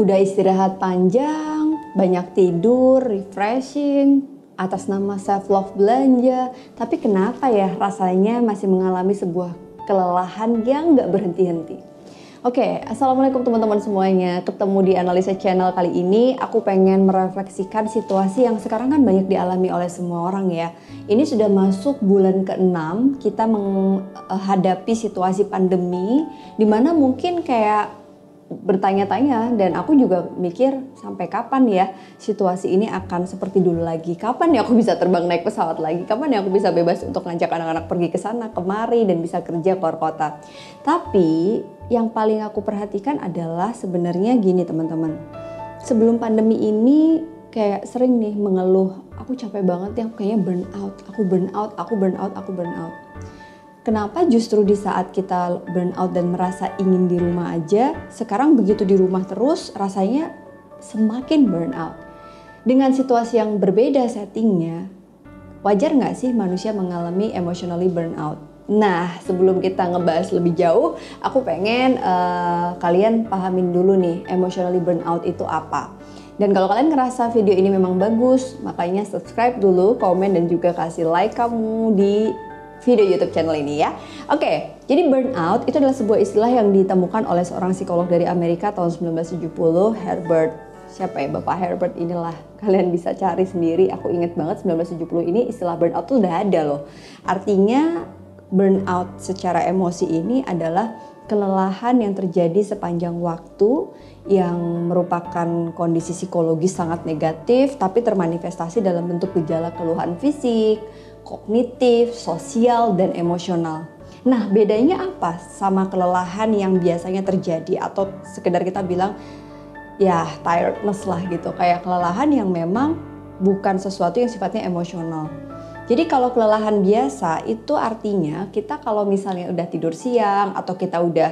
udah istirahat panjang, banyak tidur, refreshing, atas nama self love belanja, tapi kenapa ya rasanya masih mengalami sebuah kelelahan yang nggak berhenti-henti? Oke, okay, assalamualaikum teman-teman semuanya. Ketemu di analisa channel kali ini, aku pengen merefleksikan situasi yang sekarang kan banyak dialami oleh semua orang ya. Ini sudah masuk bulan ke-6, kita menghadapi situasi pandemi, di mana mungkin kayak bertanya-tanya dan aku juga mikir sampai kapan ya situasi ini akan seperti dulu lagi. Kapan ya aku bisa terbang naik pesawat lagi? Kapan ya aku bisa bebas untuk ngajak anak-anak pergi ke sana kemari dan bisa kerja keluar kota. Tapi yang paling aku perhatikan adalah sebenarnya gini teman-teman. Sebelum pandemi ini kayak sering nih mengeluh, aku capek banget ya, aku kayaknya burn out, aku burn out, aku burn out, aku burn out Kenapa justru di saat kita burn out dan merasa ingin di rumah aja, sekarang begitu di rumah terus rasanya semakin burn out. Dengan situasi yang berbeda settingnya, wajar nggak sih manusia mengalami emotionally burn out? Nah, sebelum kita ngebahas lebih jauh, aku pengen uh, kalian pahamin dulu nih emotionally burn out itu apa. Dan kalau kalian ngerasa video ini memang bagus, makanya subscribe dulu, komen dan juga kasih like kamu di video YouTube channel ini ya. Oke, jadi burnout itu adalah sebuah istilah yang ditemukan oleh seorang psikolog dari Amerika tahun 1970, Herbert. Siapa ya Bapak Herbert inilah. Kalian bisa cari sendiri. Aku inget banget 1970 ini istilah burnout tuh udah ada loh. Artinya burnout secara emosi ini adalah kelelahan yang terjadi sepanjang waktu yang merupakan kondisi psikologis sangat negatif tapi termanifestasi dalam bentuk gejala keluhan fisik, kognitif, sosial, dan emosional. Nah, bedanya apa sama kelelahan yang biasanya terjadi atau sekedar kita bilang ya tiredness lah gitu, kayak kelelahan yang memang bukan sesuatu yang sifatnya emosional. Jadi kalau kelelahan biasa itu artinya kita kalau misalnya udah tidur siang atau kita udah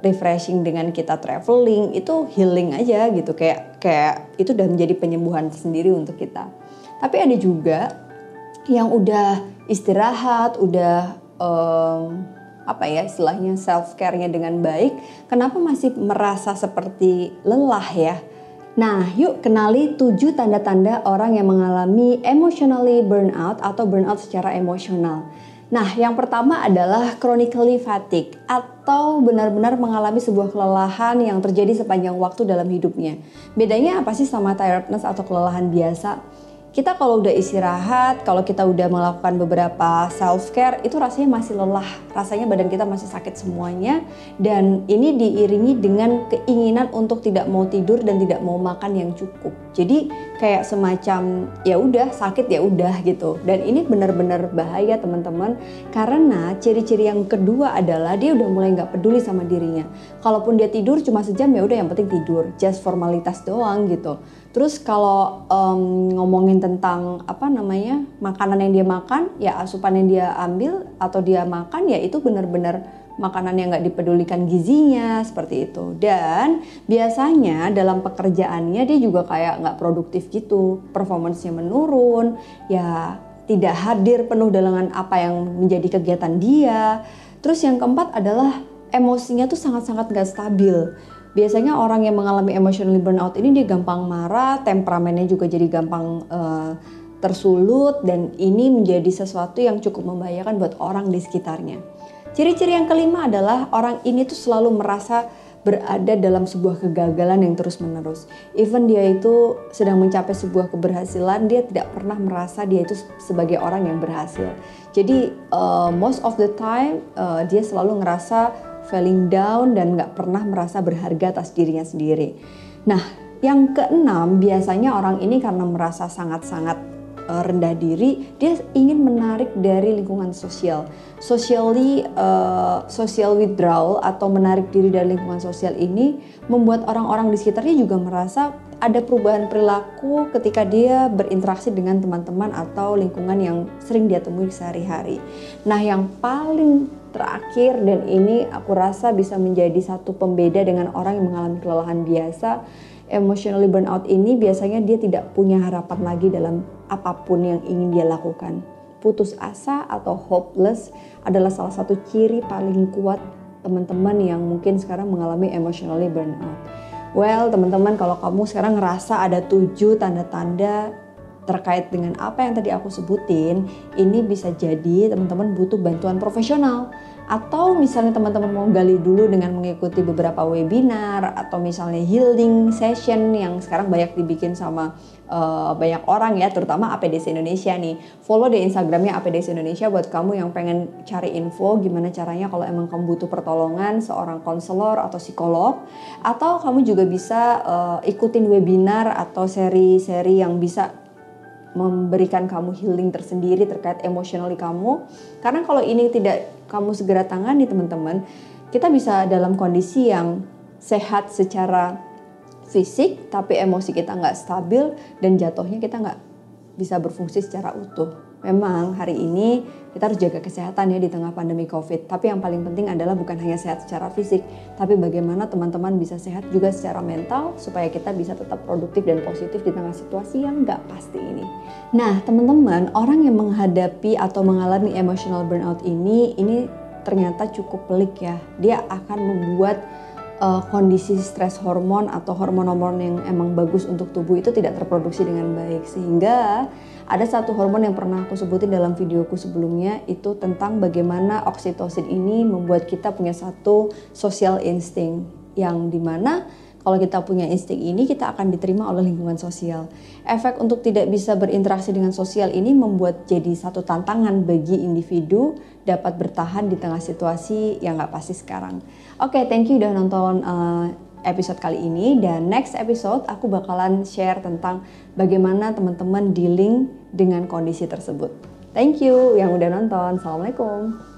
refreshing dengan kita traveling itu healing aja gitu kayak kayak itu udah menjadi penyembuhan sendiri untuk kita. Tapi ada juga yang udah istirahat, udah um, apa ya istilahnya self care-nya dengan baik, kenapa masih merasa seperti lelah ya? Nah, yuk kenali tujuh tanda-tanda orang yang mengalami emotionally burnout atau burnout secara emosional. Nah, yang pertama adalah chronically fatigue atau benar-benar mengalami sebuah kelelahan yang terjadi sepanjang waktu dalam hidupnya. Bedanya apa sih sama tiredness atau kelelahan biasa? Kita kalau udah istirahat, kalau kita udah melakukan beberapa self care itu rasanya masih lelah, rasanya badan kita masih sakit semuanya dan ini diiringi dengan keinginan untuk tidak mau tidur dan tidak mau makan yang cukup. Jadi kayak semacam ya udah sakit ya udah gitu. Dan ini benar-benar bahaya teman-teman karena ciri-ciri yang kedua adalah dia udah mulai nggak peduli sama dirinya. Kalaupun dia tidur cuma sejam ya udah yang penting tidur, just formalitas doang gitu. Terus kalau um, ngomongin tentang apa namanya makanan yang dia makan, ya asupan yang dia ambil atau dia makan ya itu benar-benar makanan yang nggak dipedulikan gizinya seperti itu. Dan biasanya dalam pekerjaannya dia juga kayak nggak produktif gitu, performancenya menurun, ya tidak hadir penuh dengan apa yang menjadi kegiatan dia. Terus yang keempat adalah emosinya tuh sangat-sangat nggak stabil biasanya orang yang mengalami emotionally burnout ini dia gampang marah, temperamennya juga jadi gampang uh, tersulut dan ini menjadi sesuatu yang cukup membahayakan buat orang di sekitarnya. Ciri-ciri yang kelima adalah orang ini tuh selalu merasa berada dalam sebuah kegagalan yang terus-menerus. Even dia itu sedang mencapai sebuah keberhasilan, dia tidak pernah merasa dia itu sebagai orang yang berhasil. Jadi uh, most of the time uh, dia selalu ngerasa feeling down dan nggak pernah merasa berharga atas dirinya sendiri. Nah, yang keenam biasanya orang ini karena merasa sangat-sangat uh, rendah diri, dia ingin menarik dari lingkungan sosial. Socially uh, social withdrawal atau menarik diri dari lingkungan sosial ini membuat orang-orang di sekitarnya juga merasa ada perubahan perilaku ketika dia berinteraksi dengan teman-teman atau lingkungan yang sering dia temui sehari-hari. Nah, yang paling terakhir dan ini aku rasa bisa menjadi satu pembeda dengan orang yang mengalami kelelahan biasa, emotionally burnout ini biasanya dia tidak punya harapan lagi dalam apa pun yang ingin dia lakukan. Putus asa atau hopeless adalah salah satu ciri paling kuat teman-teman yang mungkin sekarang mengalami emotionally burnout Well, teman-teman kalau kamu sekarang ngerasa ada tujuh tanda-tanda terkait dengan apa yang tadi aku sebutin, ini bisa jadi teman-teman butuh bantuan profesional atau misalnya teman-teman mau gali dulu dengan mengikuti beberapa webinar atau misalnya healing session yang sekarang banyak dibikin sama uh, banyak orang ya terutama APDC Indonesia nih. Follow di Instagramnya APDC Indonesia buat kamu yang pengen cari info gimana caranya kalau emang kamu butuh pertolongan seorang konselor atau psikolog. Atau kamu juga bisa uh, ikutin webinar atau seri-seri yang bisa memberikan kamu healing tersendiri terkait emosional kamu. Karena kalau ini tidak kamu segera tangani teman-teman, kita bisa dalam kondisi yang sehat secara fisik, tapi emosi kita nggak stabil dan jatuhnya kita nggak bisa berfungsi secara utuh. Memang hari ini kita harus jaga kesehatan ya di tengah pandemi COVID. Tapi yang paling penting adalah bukan hanya sehat secara fisik, tapi bagaimana teman-teman bisa sehat juga secara mental supaya kita bisa tetap produktif dan positif di tengah situasi yang nggak pasti ini. Nah, teman-teman, orang yang menghadapi atau mengalami emotional burnout ini, ini ternyata cukup pelik ya. Dia akan membuat uh, kondisi stres hormon atau hormon-hormon yang emang bagus untuk tubuh itu tidak terproduksi dengan baik sehingga ada satu hormon yang pernah aku sebutin dalam videoku sebelumnya itu tentang bagaimana oksitosin ini membuat kita punya satu social instinct yang di mana kalau kita punya insting ini, kita akan diterima oleh lingkungan sosial. Efek untuk tidak bisa berinteraksi dengan sosial ini membuat jadi satu tantangan bagi individu dapat bertahan di tengah situasi yang nggak pasti sekarang. Oke, okay, thank you udah nonton uh, episode kali ini dan next episode aku bakalan share tentang bagaimana teman-teman dealing dengan kondisi tersebut. Thank you yang udah nonton. Assalamualaikum.